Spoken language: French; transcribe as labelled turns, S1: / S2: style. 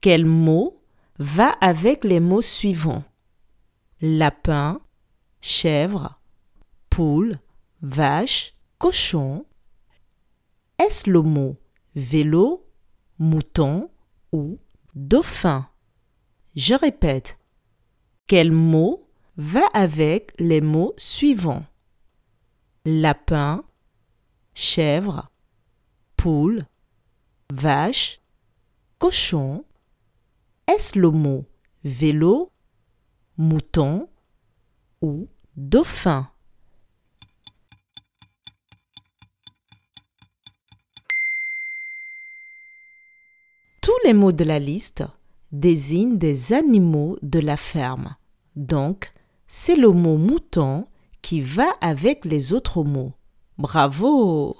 S1: Quel mot va avec les mots suivants? Lapin, chèvre, poule, vache, cochon. Est-ce le mot vélo, mouton ou dauphin? Je répète. Quel mot va avec les mots suivants? Lapin, chèvre, poule, vache, cochon. Le mot vélo, mouton ou dauphin? Tous les mots de la liste désignent des animaux de la ferme. Donc, c'est le mot mouton qui va avec les autres mots. Bravo